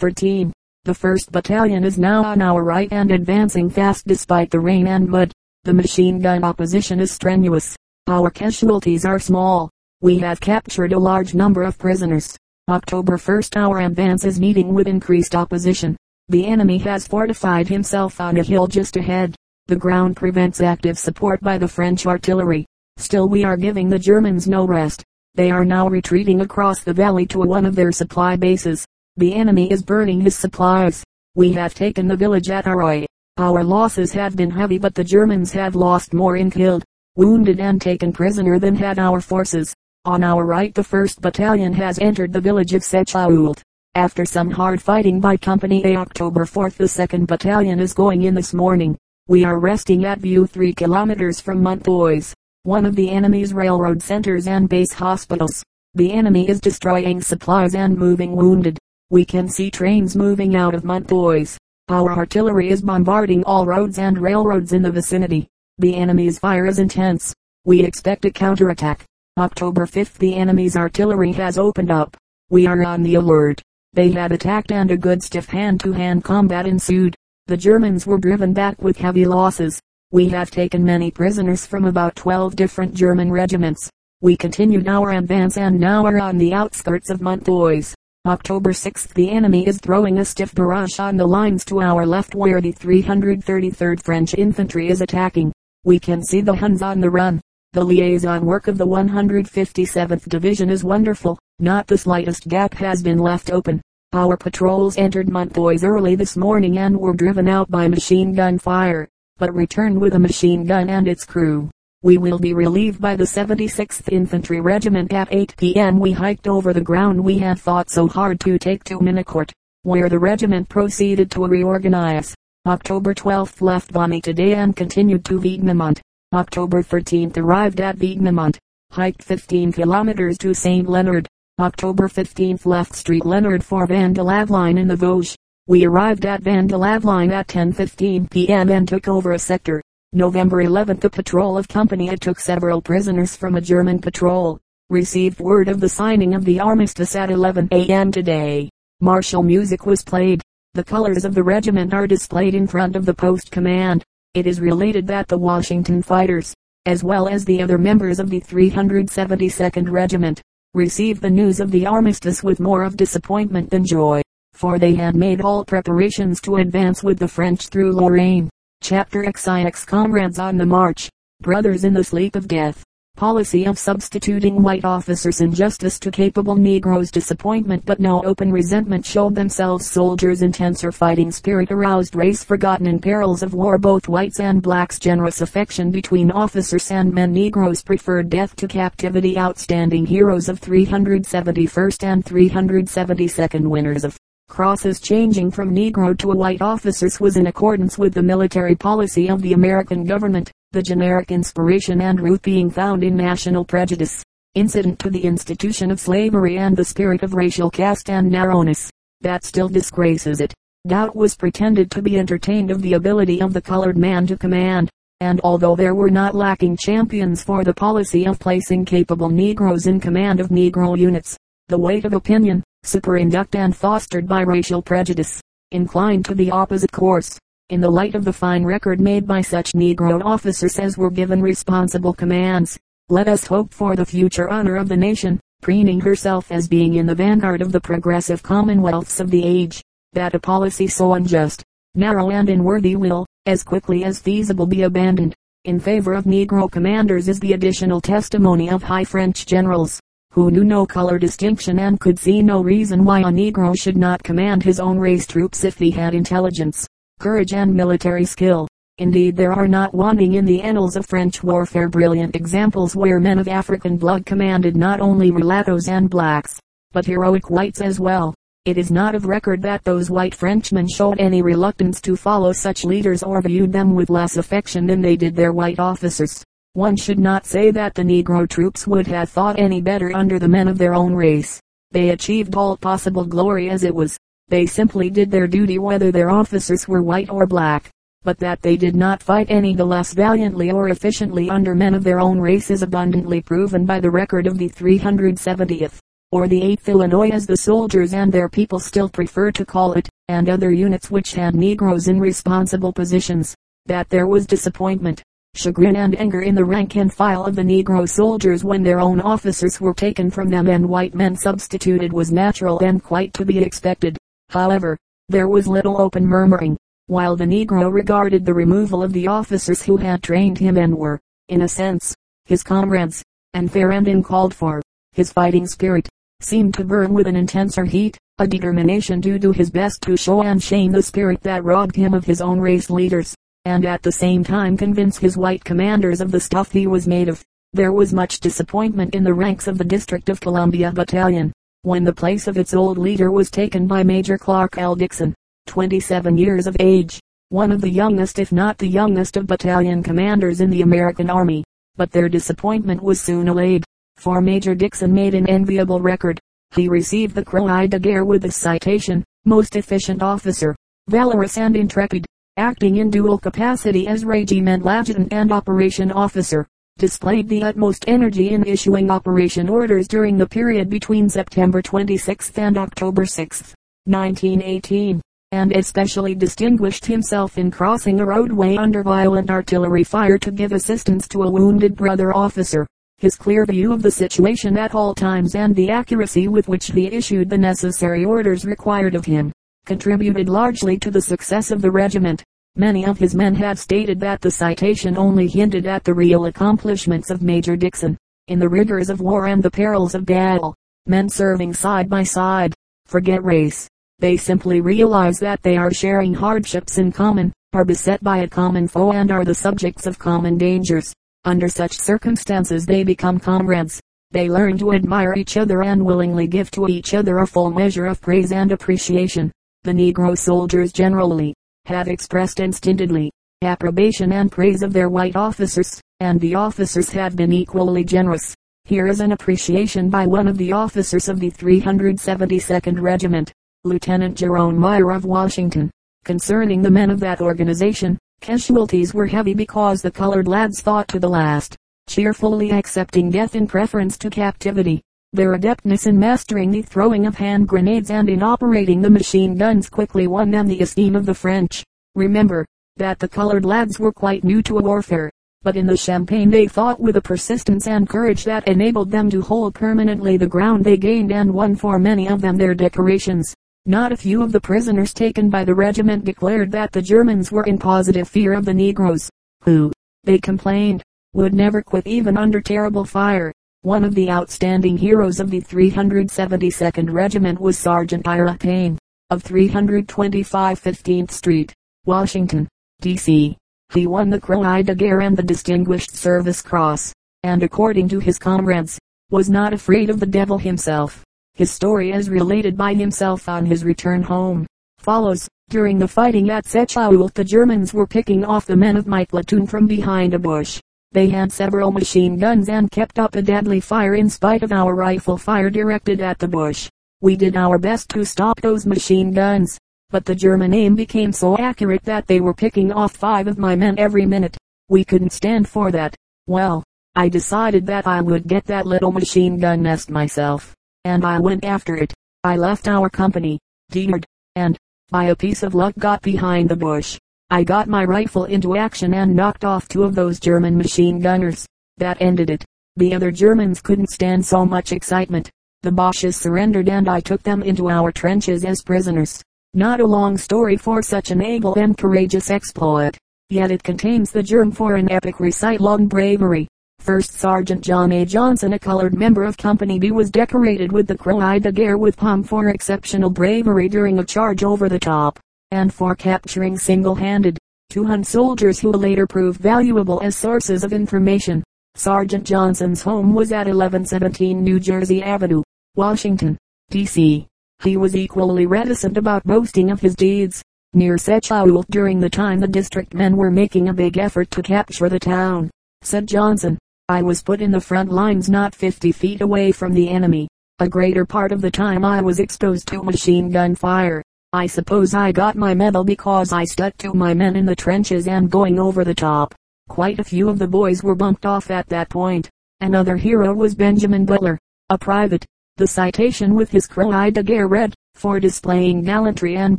13. The 1st Battalion is now on our right and advancing fast despite the rain and mud. The machine gun opposition is strenuous. Our casualties are small. We have captured a large number of prisoners. October 1st our advance is meeting with increased opposition. The enemy has fortified himself on a hill just ahead. The ground prevents active support by the French artillery. Still we are giving the Germans no rest. They are now retreating across the valley to one of their supply bases. The enemy is burning his supplies. We have taken the village at Arroy. Our losses have been heavy but the Germans have lost more in killed, wounded and taken prisoner than had our forces. On our right the 1st Battalion has entered the village of Sechault. After some hard fighting by Company A October 4th the 2nd Battalion is going in this morning. We are resting at view 3 kilometers from Monthois, one of the enemy's railroad centers and base hospitals. The enemy is destroying supplies and moving wounded. We can see trains moving out of Monthois. Our artillery is bombarding all roads and railroads in the vicinity. The enemy's fire is intense. We expect a counterattack. October 5th the enemy's artillery has opened up. We are on the alert. They had attacked and a good stiff hand-to-hand combat ensued. The Germans were driven back with heavy losses. We have taken many prisoners from about 12 different German regiments. We continued our advance and now are on the outskirts of Monthois. October 6th the enemy is throwing a stiff barrage on the lines to our left where the 333rd French infantry is attacking. We can see the Huns on the run. The liaison work of the 157th Division is wonderful. Not the slightest gap has been left open. Our patrols entered Monthois early this morning and were driven out by machine gun fire but returned with a machine gun and its crew. We will be relieved by the 76th Infantry Regiment at 8 p.m. We hiked over the ground we had fought so hard to take to Minicourt, where the regiment proceeded to reorganize. October 12th left Bonny today and continued to Vignamont. October 13th arrived at Vignamont, hiked 15 kilometers to St. Leonard. October 15th left Street Leonard for Van de in the Vosges. We arrived at Van de at 10.15 p.m. and took over a sector. November 11th the patrol of company A took several prisoners from a German patrol. Received word of the signing of the armistice at 11 a.m. today. Martial music was played. The colors of the regiment are displayed in front of the post command. It is related that the Washington fighters, as well as the other members of the 372nd Regiment, received the news of the armistice with more of disappointment than joy for they had made all preparations to advance with the French through Lorraine. Chapter XIX Comrades on the March, Brothers in the Sleep of Death. Policy of substituting white officers in Justice to capable Negroes disappointment but no open resentment showed themselves soldiers intenser fighting spirit aroused race forgotten in perils of war. Both whites and blacks generous affection between officers and men. Negroes preferred death to captivity. Outstanding heroes of 371st and 372nd winners of crosses changing from Negro to white officers was in accordance with the military policy of the American government, the generic inspiration and root being found in national prejudice, incident to the institution of slavery and the spirit of racial caste and narrowness, that still disgraces it. Doubt was pretended to be entertained of the ability of the colored man to command, and although there were not lacking champions for the policy of placing capable Negroes in command of Negro units, the weight of opinion, superinduced and fostered by racial prejudice, inclined to the opposite course. In the light of the fine record made by such Negro officers as were given responsible commands, let us hope for the future honor of the nation, preening herself as being in the vanguard of the progressive commonwealths of the age, that a policy so unjust, narrow and unworthy will, as quickly as feasible be abandoned, in favor of Negro commanders is the additional testimony of high French generals, who knew no color distinction and could see no reason why a Negro should not command his own race troops if he had intelligence, courage and military skill. Indeed there are not wanting in the annals of French warfare brilliant examples where men of African blood commanded not only mulattoes and blacks, but heroic whites as well. It is not of record that those white Frenchmen showed any reluctance to follow such leaders or viewed them with less affection than they did their white officers. One should not say that the Negro troops would have thought any better under the men of their own race. They achieved all possible glory as it was. They simply did their duty whether their officers were white or black. But that they did not fight any the less valiantly or efficiently under men of their own race is abundantly proven by the record of the 370th. or the 8th Illinois as the soldiers and their people still prefer to call it, and other units which had negroes in responsible positions, that there was disappointment, chagrin and anger in the rank and file of the negro soldiers when their own officers were taken from them and white men substituted was natural and quite to be expected. However, there was little open murmuring, while the negro regarded the removal of the officers who had trained him and were, in a sense, his comrades, and fair and uncalled for. His fighting spirit seemed to burn with an intenser heat, a determination to do his best to show and shame the spirit that robbed him of his own race leaders and at the same time convince his white commanders of the stuff he was made of. There was much disappointment in the ranks of the District of Columbia Battalion, when the place of its old leader was taken by Major Clark L. Dixon, 27 years of age, one of the youngest if not the youngest of battalion commanders in the American Army. But their disappointment was soon allayed, for Major Dixon made an enviable record. He received the Croix de Guerre with the citation, most efficient officer, valorous and intrepid, acting in dual capacity as regiment adjutant and operation officer, displayed the utmost energy in issuing operation orders during the period between September 26 and October 6, 1918, and especially distinguished himself in crossing a roadway under violent artillery fire to give assistance to a wounded brother officer. His clear view of the situation at all times and the accuracy with which he issued the necessary orders required of him, contributed largely to the success of the regiment. Many of his men had stated that the citation only hinted at the real accomplishments of Major Dixon. In the rigors of war and the perils of battle, men serving side by side, forget race. They simply realize that they are sharing hardships in common, are beset by a common foe and are the subjects of common dangers. Under such circumstances they become comrades. They learn to admire each other and willingly give to each other a full measure of praise and appreciation. The Negro soldiers generally, had expressed instinctively approbation and praise of their white officers, and the officers have been equally generous. Here is an appreciation by one of the officers of the 372nd Regiment, Lieutenant Jerome Meyer of Washington, concerning the men of that organization. Casualties were heavy because the colored lads fought to the last, cheerfully accepting death in preference to captivity. Their adeptness in mastering the throwing of hand grenades and in operating the machine guns quickly won them the esteem of the French. Remember, that the colored lads were quite new to warfare, but in the Champagne they fought with a persistence and courage that enabled them to hold permanently the ground they gained and won for many of them their decorations. Not a few of the prisoners taken by the regiment declared that the Germans were in positive fear of the Negroes, who, they complained, would never quit even under terrible fire. One of the outstanding heroes of the 372nd Regiment was Sergeant Ira Payne, of 325 15th Street, Washington, D.C. He won the Croix de Guerre and the Distinguished Service Cross, and according to his comrades, was not afraid of the devil himself. His story as related by himself on his return home, follows. During the fighting at Sechault the Germans were picking off the men of my platoon from behind a bush. They had several machine guns and kept up a deadly fire in spite of our rifle fire directed at the bush. We did our best to stop those machine guns, but the German aim became so accurate that they were picking off five of my men every minute. We couldn't stand for that. Well, I decided that I would get that little machine gun nest myself, and I went after it. I left our company, deered, and, by a piece of luck got behind the bush. I got my rifle into action and knocked off two of those German machine gunners. That ended it. The other Germans couldn't stand so much excitement. The Boches surrendered and I took them into our trenches as prisoners. Not a long story for such an able and courageous exploit, yet it contains the germ for an epic recital on bravery. First Sergeant John A. Johnson, a colored member of Company B, was decorated with the Croix de Guerre with pomp for exceptional bravery during a charge over the top and for capturing single-handed two Hun soldiers who later proved valuable as sources of information. Sergeant Johnson's home was at 1117 New Jersey Avenue, Washington, D.C. He was equally reticent about boasting of his deeds. Near Sechault during the time the district men were making a big effort to capture the town, said Johnson. I was put in the front lines not 50 feet away from the enemy. A greater part of the time I was exposed to machine gun fire. I suppose I got my medal because I stuck to my men in the trenches and going over the top. Quite a few of the boys were bumped off at that point. Another hero was Benjamin Butler, a private, The citation with his Croix de Guerre read, for displaying gallantry and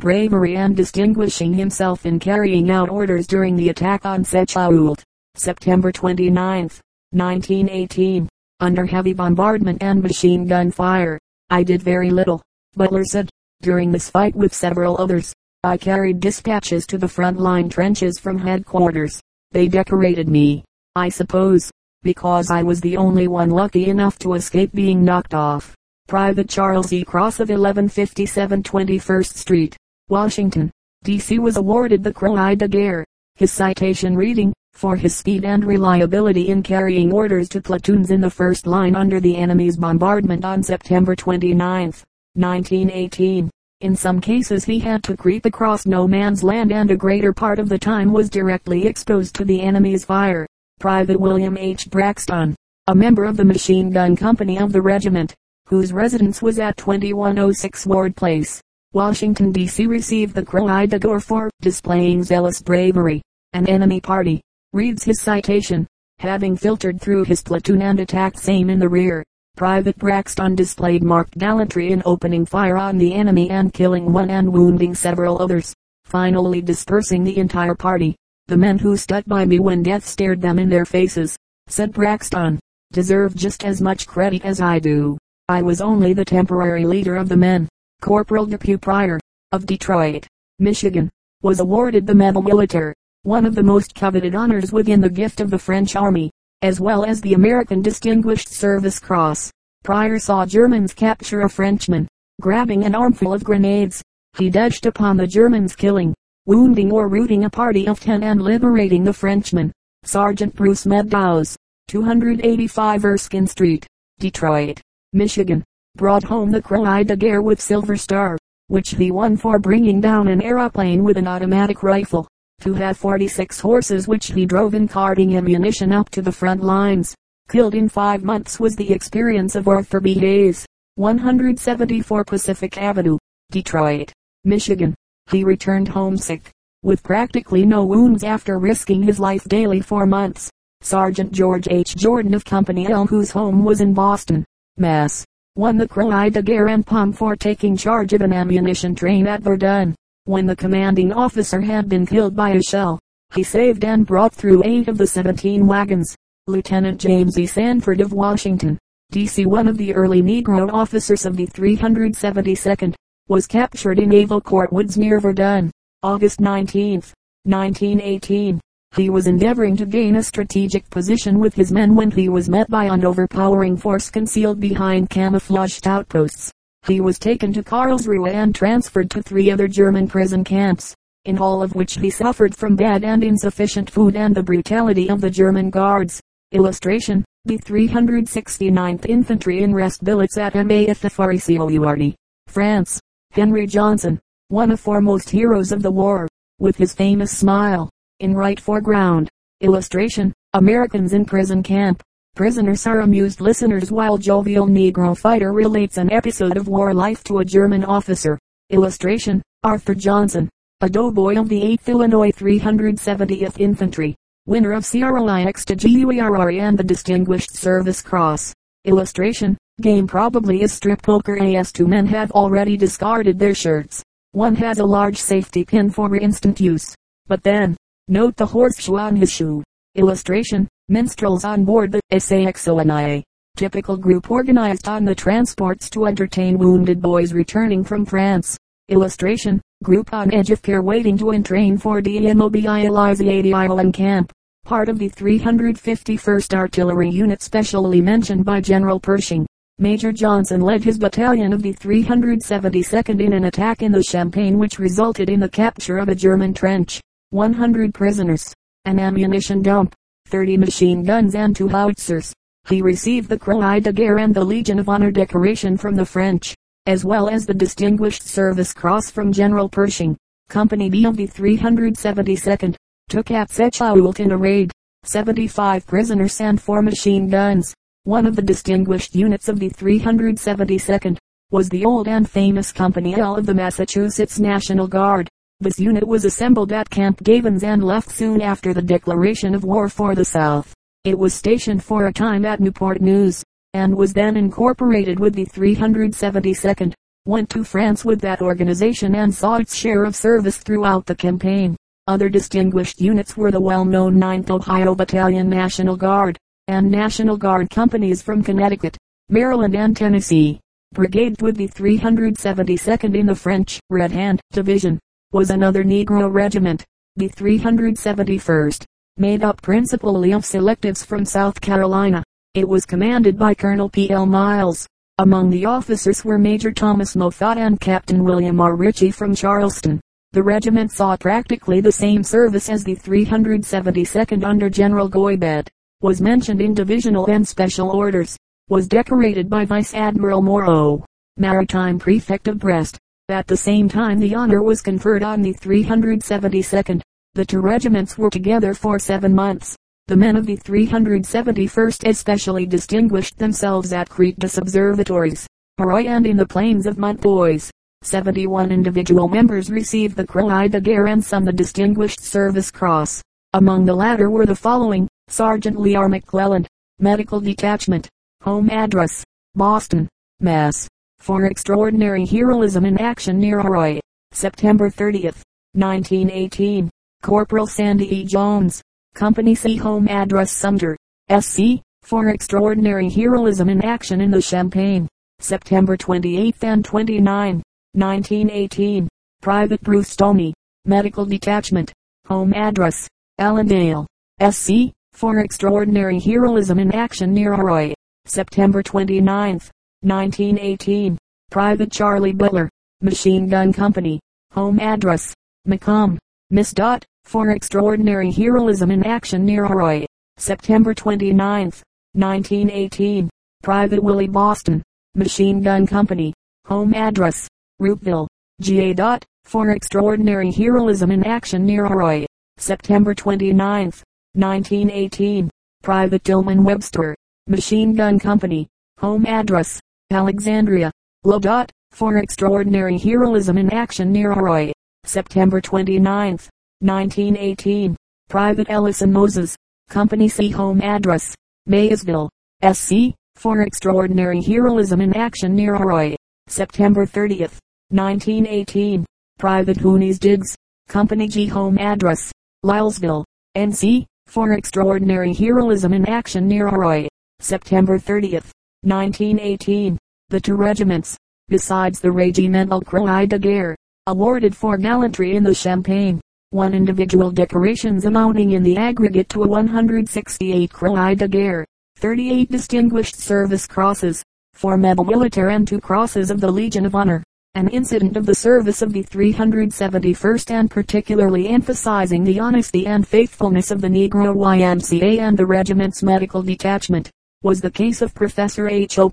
bravery and distinguishing himself in carrying out orders during the attack on Sechault, September 29, 1918, under heavy bombardment and machine gun fire. I did very little, Butler said, during this fight with several others. I carried dispatches to the front line trenches from headquarters. They decorated me, I suppose, because I was the only one lucky enough to escape being knocked off. Private Charles E. Cross of 1157 21st Street, Washington, D.C. was awarded the Croix de Guerre. His citation reading, for his speed and reliability in carrying orders to platoons in the first line under the enemy's bombardment on September 29, 1918. In some cases he had to creep across no man's land and a greater part of the time was directly exposed to the enemy's fire. Private William H. Braxton, a member of the machine gun company of the regiment, whose residence was at 2106 Ward Place, Washington, D.C. received the Croix de Guerre for displaying zealous bravery. An enemy party, reads his citation, having filtered through his platoon and attacked same in the rear. Private Braxton displayed marked gallantry in opening fire on the enemy and killing one and wounding several others, finally dispersing the entire party. The men who stood by me when death stared them in their faces, said Braxton, deserve just as much credit as I do. I was only the temporary leader of the men. Corporal Depew Pryor, of Detroit, Michigan, was awarded the Medal Militaire, one of the most coveted honors within the gift of the French army, as well as the American Distinguished Service Cross. Pryor saw Germans capture a Frenchman, grabbing an armful of grenades. He dashed upon the Germans killing, wounding or routing a party of ten and liberating the Frenchman. Sergeant Bruce Meadows, 285 Erskine Street, Detroit. Michigan, brought home the Croix de Guerre with Silver Star, which he won for bringing down an aeroplane with an automatic rifle. To have 46 horses which he drove in carting ammunition up to the front lines. Killed in five months was the experience of Arthur B. Hayes, 174 Pacific Avenue, Detroit, Michigan. He returned homesick, with practically no wounds after risking his life daily for months. Sergeant George H. Jordan of Company L whose home was in Boston, Mass. Won the Croix de Guerre and Palm for taking charge of an ammunition train at Verdun. When the commanding officer had been killed by a shell, he saved and brought through eight of the 17 wagons. Lieutenant James E. Sanford of Washington, D.C. one of the early Negro officers of the 372nd, was captured in Court Woods near Verdun, August 19, 1918. He was endeavoring to gain a strategic position with his men when he was met by an overpowering force concealed behind camouflaged outposts. He was taken to Karlsruhe and transferred to three other German prison camps, in all of which he suffered from bad and insufficient food and the brutality of the German guards. Illustration, the 369th Infantry in rest billets at Maethafarisiourd, France. Henry Johnson, one of foremost heroes of the war, with his famous smile, in right foreground. Illustration, Americans in prison camp. Prisoners are amused listeners while jovial Negro fighter relates an episode of war life to a German officer. Illustration, Arthur Johnson, a doughboy of the 8th Illinois 370th Infantry, winner of Croix de Guerre and the Distinguished Service Cross. Illustration, game probably is strip poker as two men have already discarded their shirts. One has a large safety pin for instant use. But then, Note the horseshoe on his shoe. Illustration, minstrels on board the SAXONIA. Typical group organized on the transports to entertain wounded boys returning from France. Illustration, group on edge of pier waiting to entrain for demobilizing Island camp. Part of the 351st Artillery Unit specially mentioned by General Pershing. Major Johnson led his battalion of the 372nd in an attack in the Champagne which resulted in the capture of a German trench. 100 prisoners, an ammunition dump, 30 machine guns and two howitzers. He received the Croix de Guerre and the Legion of Honor decoration from the French, as well as the Distinguished Service Cross from General Pershing. Company B of the 372nd, took at Sechault in a raid. 75 prisoners and 4 machine guns. One of the distinguished units of the 372nd, was the old and famous Company L of the Massachusetts National Guard. This unit was assembled at Camp Devens and left soon after the declaration of war for the South. It was stationed for a time at Newport News, and was then incorporated with the 372nd, went to France with that organization and saw its share of service throughout the campaign. Other distinguished units were the well-known 9th Ohio Battalion National Guard, and National Guard companies from Connecticut, Maryland and Tennessee. Brigade with the 372nd in the French Red Hand Division, was another Negro regiment. The 371st, made up principally of selectives from South Carolina. It was commanded by Colonel P. L. Miles. Among the officers were Major Thomas Moffat and Captain William R. Ritchie from Charleston. The regiment saw practically the same service as the 372nd under General Goybet, was mentioned in divisional and special orders, was decorated by Vice Admiral Moreau, Maritime Prefect of Brest. At the same time the honor was conferred on the 372nd. The two regiments were together for seven months. The men of the 371st especially distinguished themselves at Creekdus observatories, Haroy and in the plains of Monthois. 71 individual members received the Croix de Guerre and some the Distinguished Service Cross. Among the latter were the following, Sergeant Lear McClelland, Medical Detachment, Home Address, Boston, Mass. For extraordinary heroism in action near Arroy, September 30th, 1918. Corporal Sandy E. Jones, Company C. Home Address Sumter, S.C. For extraordinary heroism in action in the Champagne, September 28th and 29. 1918. Private Bruce Stoney. Medical Detachment. Home Address. Allendale. SC. For Extraordinary Heroism in Action near Arroy. September 29, 1918. Private Charlie Butler. Machine Gun Company. Home Address. Macomb. Miss Dot. For Extraordinary Heroism in Action near Arroy. September 29, 1918. Private Willie Boston. Machine Gun Company. Home Address. Roopville, GA. Dot, for extraordinary heroism in action near Arroy. September 29, 1918. Private Tillman Webster, Machine Gun Company. Home address, Alexandria. Low. Dot, for extraordinary heroism in action near Arroy. September 29, 1918. Private Ellison Moses, Company C. Home address, Mayesville, SC, for extraordinary heroism in action near Arroy. September 30, 1918. Private Hooney's Diggs. Company G home address. Lilesville, NC, for extraordinary heroism in action near Arroy. September 30, 1918. The two regiments, besides the Regimental Croix de Guerre, awarded for gallantry in the Champagne, one individual decorations amounting in the aggregate to a 168 Croix de Guerre, 38 Distinguished Service Crosses, 4 Medal Militaire and 2 Crosses of the Legion of Honor an incident of the service of the 371st and particularly emphasizing the honesty and faithfulness of the Negro YMCA and the regiment's medical detachment, was the case of Professor H. O.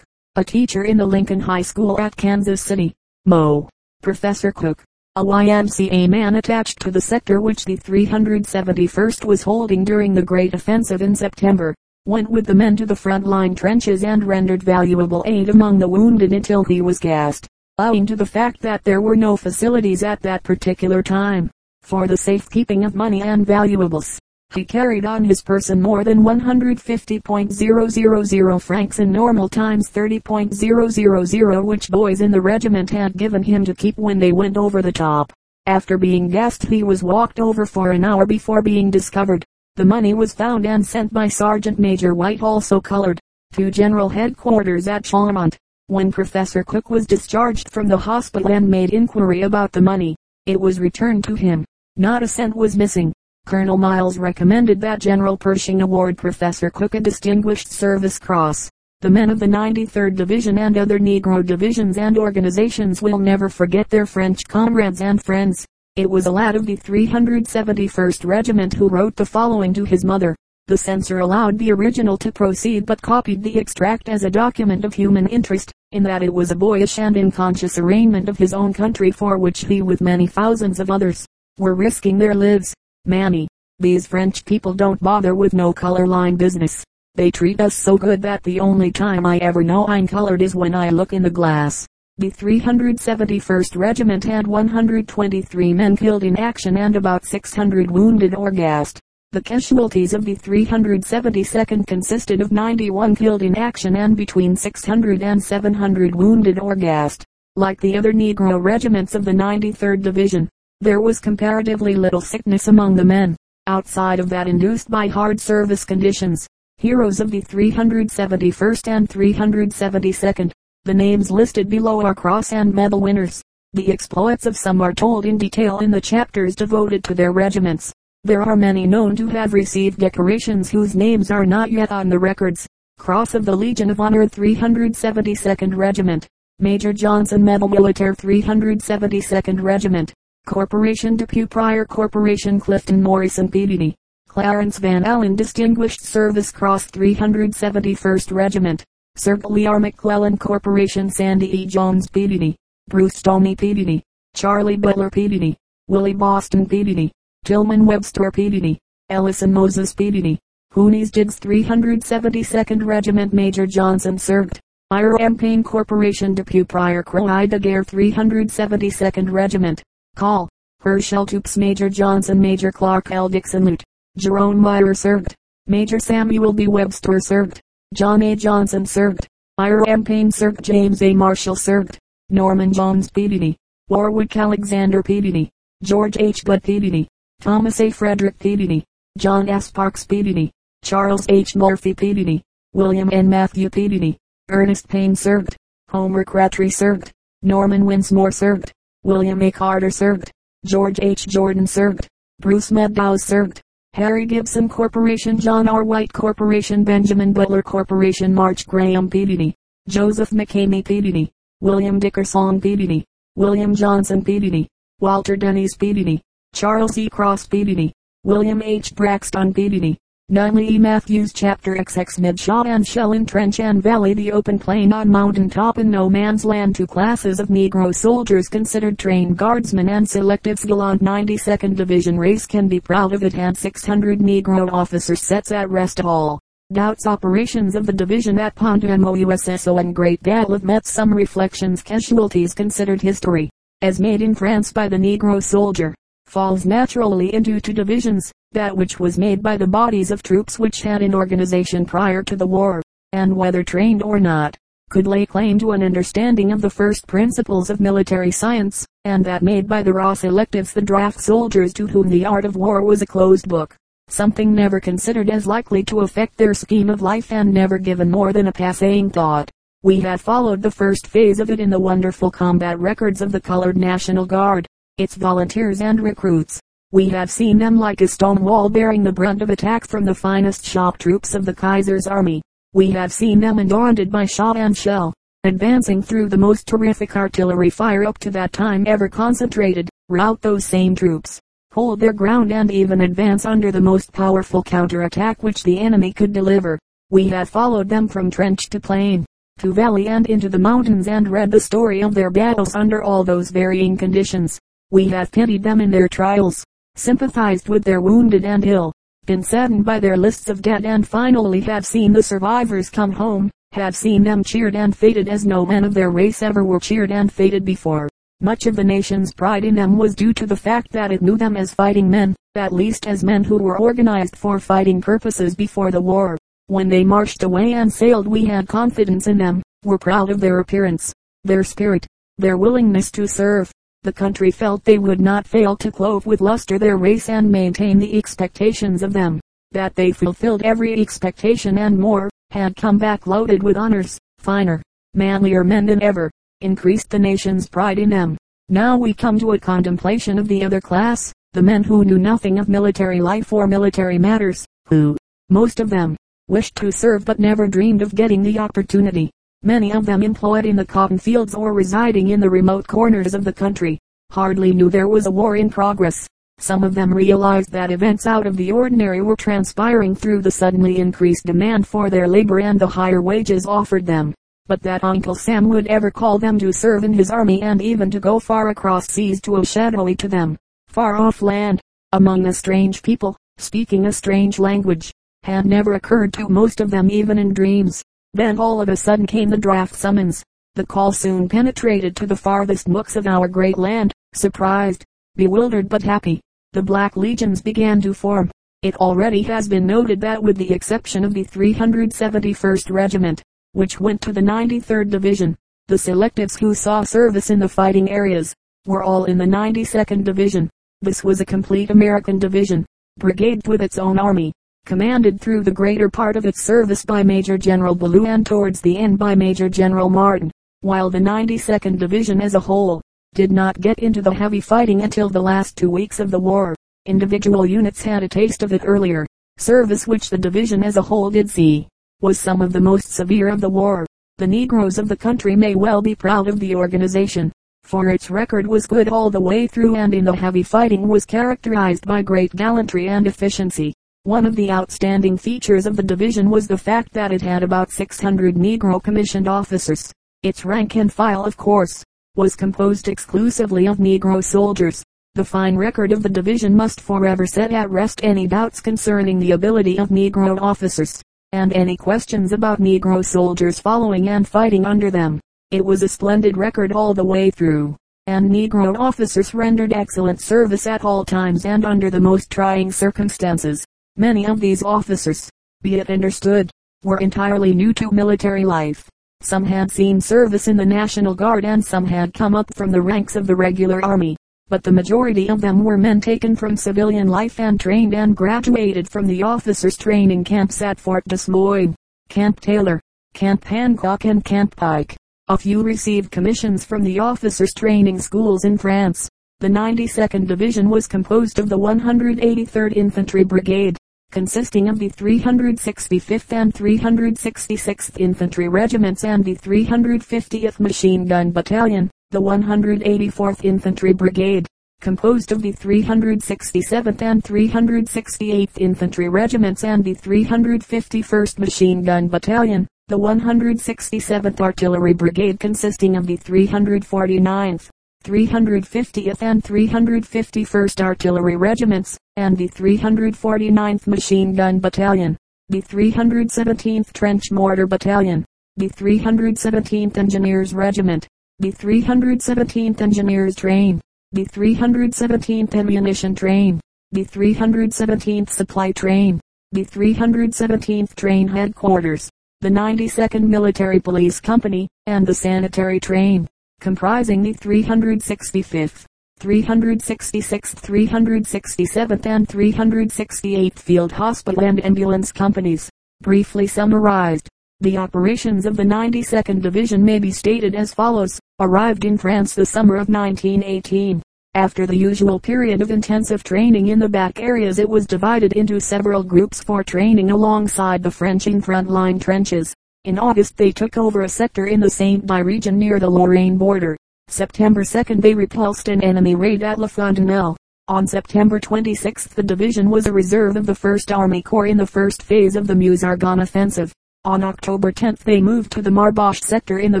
A teacher in the Lincoln High School at Kansas City, Mo. Professor Cook, a YMCA man attached to the sector which the 371st was holding during the great offensive in September, went with the men to the front line trenches and rendered valuable aid among the wounded until he was gassed owing to the fact that there were no facilities at that particular time for the safekeeping of money and valuables. He carried on his person more than 150.000 francs in normal times 30.000 which boys in the regiment had given him to keep when they went over the top. After being gassed he was walked over for an hour before being discovered. The money was found and sent by Sergeant Major White also colored, to General Headquarters at Chaumont. When Professor Cook was discharged from the hospital and made inquiry about the money, it was returned to him. Not a cent was missing. Colonel Miles recommended that General Pershing award Professor Cook a Distinguished Service Cross. The men of the 93rd Division and other Negro divisions and organizations will never forget their French comrades and friends. It was a lad of the 371st Regiment who wrote the following to his mother. The censor allowed the original to proceed but copied the extract as a document of human interest, in that it was a boyish and unconscious arraignment of his own country for which he with many thousands of others, were risking their lives. Manny, these French people don't bother with no color line business. They treat us so good that the only time I ever know I'm colored is when I look in the glass. The 371st Regiment had 123 men killed in action and about 600 wounded or gassed. The casualties of the 372nd consisted of 91 killed in action and between 600 and 700 wounded or gassed. Like the other Negro regiments of the 93rd Division, there was comparatively little sickness among the men, outside of that induced by hard service conditions. Heroes of the 371st and 372nd. The names listed below are cross and medal winners. The exploits of some are told in detail in the chapters devoted to their regiments. There are many known to have received decorations whose names are not yet on the records. Cross of the Legion of Honor 372nd Regiment. Major Johnson Medal Militaire 372nd Regiment. Corporation Depew Pryor Corporation Clifton Morrison PDD. Clarence Van Allen Distinguished Service Cross 371st Regiment. Sir Billy R. McClellan Corporation Sandy E. Jones PDD. Bruce Stoney PDD. Charlie Butler PDD. Willie Boston PDD. Tillman Webster PDD, Ellison Moses PDD, Hooney's Diggs 372nd Regiment Major Johnson served. Ira Payne Corporation Depew Pryor Croix de Guerre 372nd Regiment. Call. Herschel Toops Major Johnson Major Clark L. Dixon Lute. Jerome Meyer served. Major Samuel B. Webster served. John A. Johnson served. Ira M. Payne served. James A. Marshall served. Norman Jones Peabody, Warwick Alexander Peabody, George H. Budd PDD. Thomas A. Frederick PDD, John S. Parks Peabody, Charles H. Murphy Peabody, William N. Matthew Peabody, Ernest Payne served, Homer Crabtree served, Norman Winsmore served, William A. Carter served, George H. Jordan served, Bruce Meadows served, Harry Gibson Corporation, John R. White Corporation, Benjamin Butler Corporation, March Graham PDD, Joseph McCamey PDD, William Dickerson PDD, William Johnson PDD, Walter Dennis PDD, Charles E. Cross PDD, William H. Braxton PDD, Nunley E. Matthews Chapter XX Midshaw and Shell in Trench and Valley The open plain on mountain top in no man's land Two classes of Negro soldiers considered trained guardsmen and selective skill on 92nd Division race can be proud of it and 600 Negro officers sets at rest all. Doubts operations of the division at Pont MOUSSO and Great Battle of Metz Some reflections casualties considered history, as made in France by the Negro soldier falls naturally into two divisions, that which was made by the bodies of troops which had an organization prior to the war, and whether trained or not, could lay claim to an understanding of the first principles of military science, and that made by the raw selectives the draft soldiers to whom the art of war was a closed book, something never considered as likely to affect their scheme of life and never given more than a passing thought. We had followed the first phase of it in the wonderful combat records of the colored National Guard, its volunteers and recruits. We have seen them like a stone wall bearing the brunt of attack from the finest shock troops of the Kaiser's army. We have seen them undaunted by shot and shell, advancing through the most terrific artillery fire up to that time ever concentrated, rout those same troops, hold their ground and even advance under the most powerful counterattack which the enemy could deliver. We have followed them from trench to plain, to valley and into the mountains and read the story of their battles under all those varying conditions. We have pitied them in their trials, sympathized with their wounded and ill, been saddened by their lists of dead and finally have seen the survivors come home, have seen them cheered and feted as no men of their race ever were cheered and feted before. Much of the nation's pride in them was due to the fact that it knew them as fighting men, at least as men who were organized for fighting purposes before the war. When they marched away and sailed we had confidence in them, were proud of their appearance, their spirit, their willingness to serve, the country felt they would not fail to clothe with luster their race and maintain the expectations of them. That they fulfilled every expectation and more, had come back loaded with honors, finer, manlier men than ever, increased the nation's pride in them. Now we come to a contemplation of the other class, the men who knew nothing of military life or military matters, who, most of them, wished to serve but never dreamed of getting the opportunity many of them employed in the cotton fields or residing in the remote corners of the country, hardly knew there was a war in progress. Some of them realized that events out of the ordinary were transpiring through the suddenly increased demand for their labor and the higher wages offered them. But that Uncle Sam would ever call them to serve in his army and even to go far across seas to a shadowy to them, far off land, among a strange people, speaking a strange language, had never occurred to most of them even in dreams. Then all of a sudden came the draft summons. The call soon penetrated to the farthest nooks of our great land. Surprised, bewildered but happy, the black legions began to form. It already has been noted that with the exception of the 371st Regiment, which went to the 93rd Division, the selectives who saw service in the fighting areas, were all in the 92nd Division. This was a complete American division, brigade with its own army, commanded through the greater part of its service by Major General Ballou and towards the end by Major General Martin, while the 92nd Division as a whole, did not get into the heavy fighting until the last two weeks of the war. Individual units had a taste of it earlier. Service which the division as a whole did see, was some of the most severe of the war. The Negroes of the country may well be proud of the organization, for its record was good all the way through and in the heavy fighting was characterized by great gallantry and efficiency. One of the outstanding features of the division was the fact that it had about 600 Negro commissioned officers. Its rank and file of course, was composed exclusively of Negro soldiers. The fine record of the division must forever set at rest any doubts concerning the ability of Negro officers, and any questions about Negro soldiers following and fighting under them. It was a splendid record all the way through, and Negro officers rendered excellent service at all times and under the most trying circumstances. Many of these officers, be it understood, were entirely new to military life. Some had seen service in the National Guard and some had come up from the ranks of the regular army but the majority of them were men taken from civilian life and trained and graduated from the officers' training camps at Fort Des Moines, Camp Taylor, Camp Hancock and Camp Pike. A few received commissions from the officers' training schools in France. The 92nd Division was composed of the 183rd Infantry Brigade, consisting of the 365th and 366th Infantry Regiments and the 350th Machine Gun Battalion the 184th Infantry Brigade, composed of the 367th and 368th Infantry Regiments and the 351st Machine Gun Battalion, the 167th Artillery Brigade consisting of the 349th, 350th and 351st Artillery Regiments, and the 349th Machine Gun Battalion, the 317th Trench Mortar Battalion, the 317th Engineers Regiment, the 317th Engineers Train, the 317th Ammunition Train, the 317th Supply Train, the 317th Train Headquarters, the 92nd Military Police Company, and the Sanitary Train, comprising the 365th, 366th, 367th and 368th Field Hospital and Ambulance Companies. Briefly summarized, the operations of the 92nd Division may be stated as follows. Arrived in France the summer of 1918. After the usual period of intensive training in the back areas it was divided into several groups for training alongside the French in front line trenches. In August they took over a sector in the Saint By region near the Lorraine border. September 2nd they repulsed an enemy raid at La Fontanelle. On September 26 the division was a reserve of the 1st Army Corps in the first phase of the Meuse-Argonne offensive. On October 10 they moved to the Marboche sector in the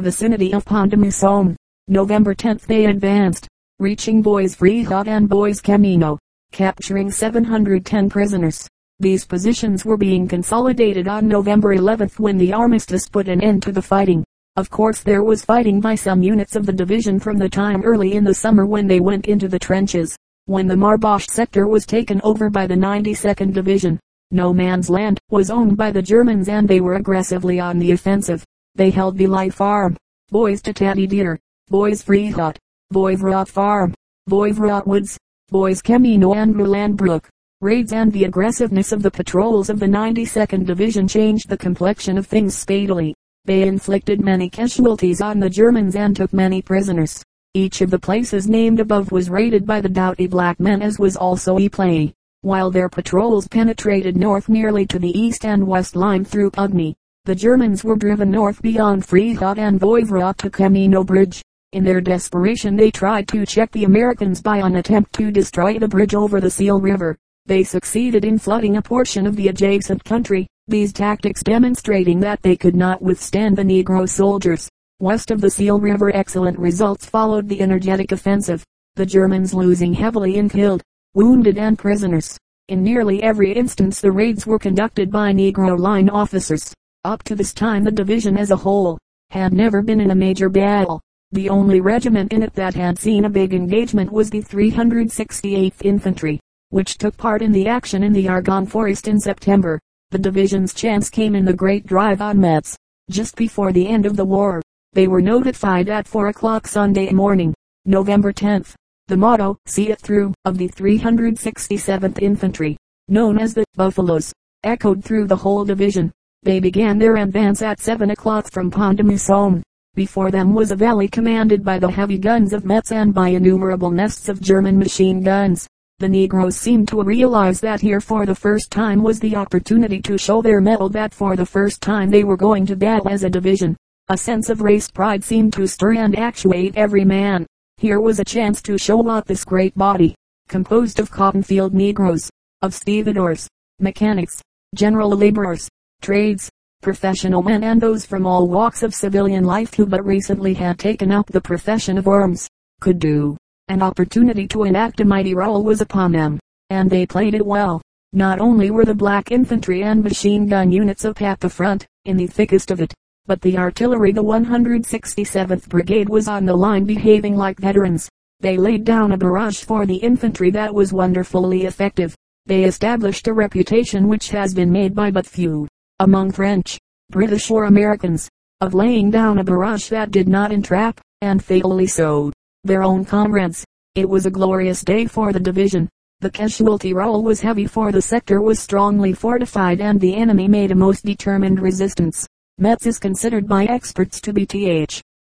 vicinity of Pont-de-Mousson. November 10 they advanced, reaching Bois Frihot and Bois Camino, capturing 710 prisoners. These positions were being consolidated on November 11 when the armistice put an end to the fighting. Of course there was fighting by some units of the division from the time early in the summer when they went into the trenches. When the Marboche sector was taken over by the 92nd Division, no Man's Land, was owned by the Germans and they were aggressively on the offensive. They held Villiers Farm, boys Bois de Tête-Dieu, Bois Frihot, Voivrat Farm, Voivrat Woods, Boys Camino and Moulin-Brook. Raids and the aggressiveness of the patrols of the 92nd Division changed the complexion of things speedily. They inflicted many casualties on the Germans and took many prisoners. Each of the places named above was raided by the doughty black men as was also Ypres while their patrols penetrated north nearly to the east and west line through Pugny. The Germans were driven north beyond Frihot and Voivrat to Camino Bridge. In their desperation they tried to check the Americans by an attempt to destroy the bridge over the Seal River. They succeeded in flooding a portion of the adjacent country, these tactics demonstrating that they could not withstand the Negro soldiers. West of the Seal River excellent results followed the energetic offensive, the Germans losing heavily in killed, wounded and prisoners. In nearly every instance the raids were conducted by Negro line officers. Up to this time the division as a whole had never been in a major battle. The only regiment in it that had seen a big engagement was the 368th Infantry, which took part in the action in the Argonne Forest in September. The division's chance came in the great drive on Metz, just before the end of the war. They were notified at 4 o'clock Sunday morning, November 10th. The motto, see it through, of the 367th Infantry, known as the Buffaloes, echoed through the whole division. They began their advance at 7 o'clock from Pont de Mousson. Before them was a valley commanded by the heavy guns of Metz and by innumerable nests of German machine guns. The Negroes seemed to realize that here for the first time was the opportunity to show their mettle that for the first time they were going to battle as a division. A sense of race pride seemed to stir and actuate every man. Here was a chance to show what this great body, composed of cotton field Negroes, of stevedores, mechanics, general laborers, trades, professional men and those from all walks of civilian life who but recently had taken up the profession of arms, could do. An opportunity to enact a mighty role was upon them, and they played it well. Not only were the black infantry and machine gun units up at the front, in the thickest of it, but the artillery the 167th Brigade was on the line behaving like veterans. They laid down a barrage for the infantry that was wonderfully effective. They established a reputation which has been made by but few among French, British or Americans, of laying down a barrage that did not entrap, and fatally so, their own comrades. It was a glorious day for the division. The casualty roll was heavy for the sector was strongly fortified and the enemy made a most determined resistance. Metz is considered by experts to be th.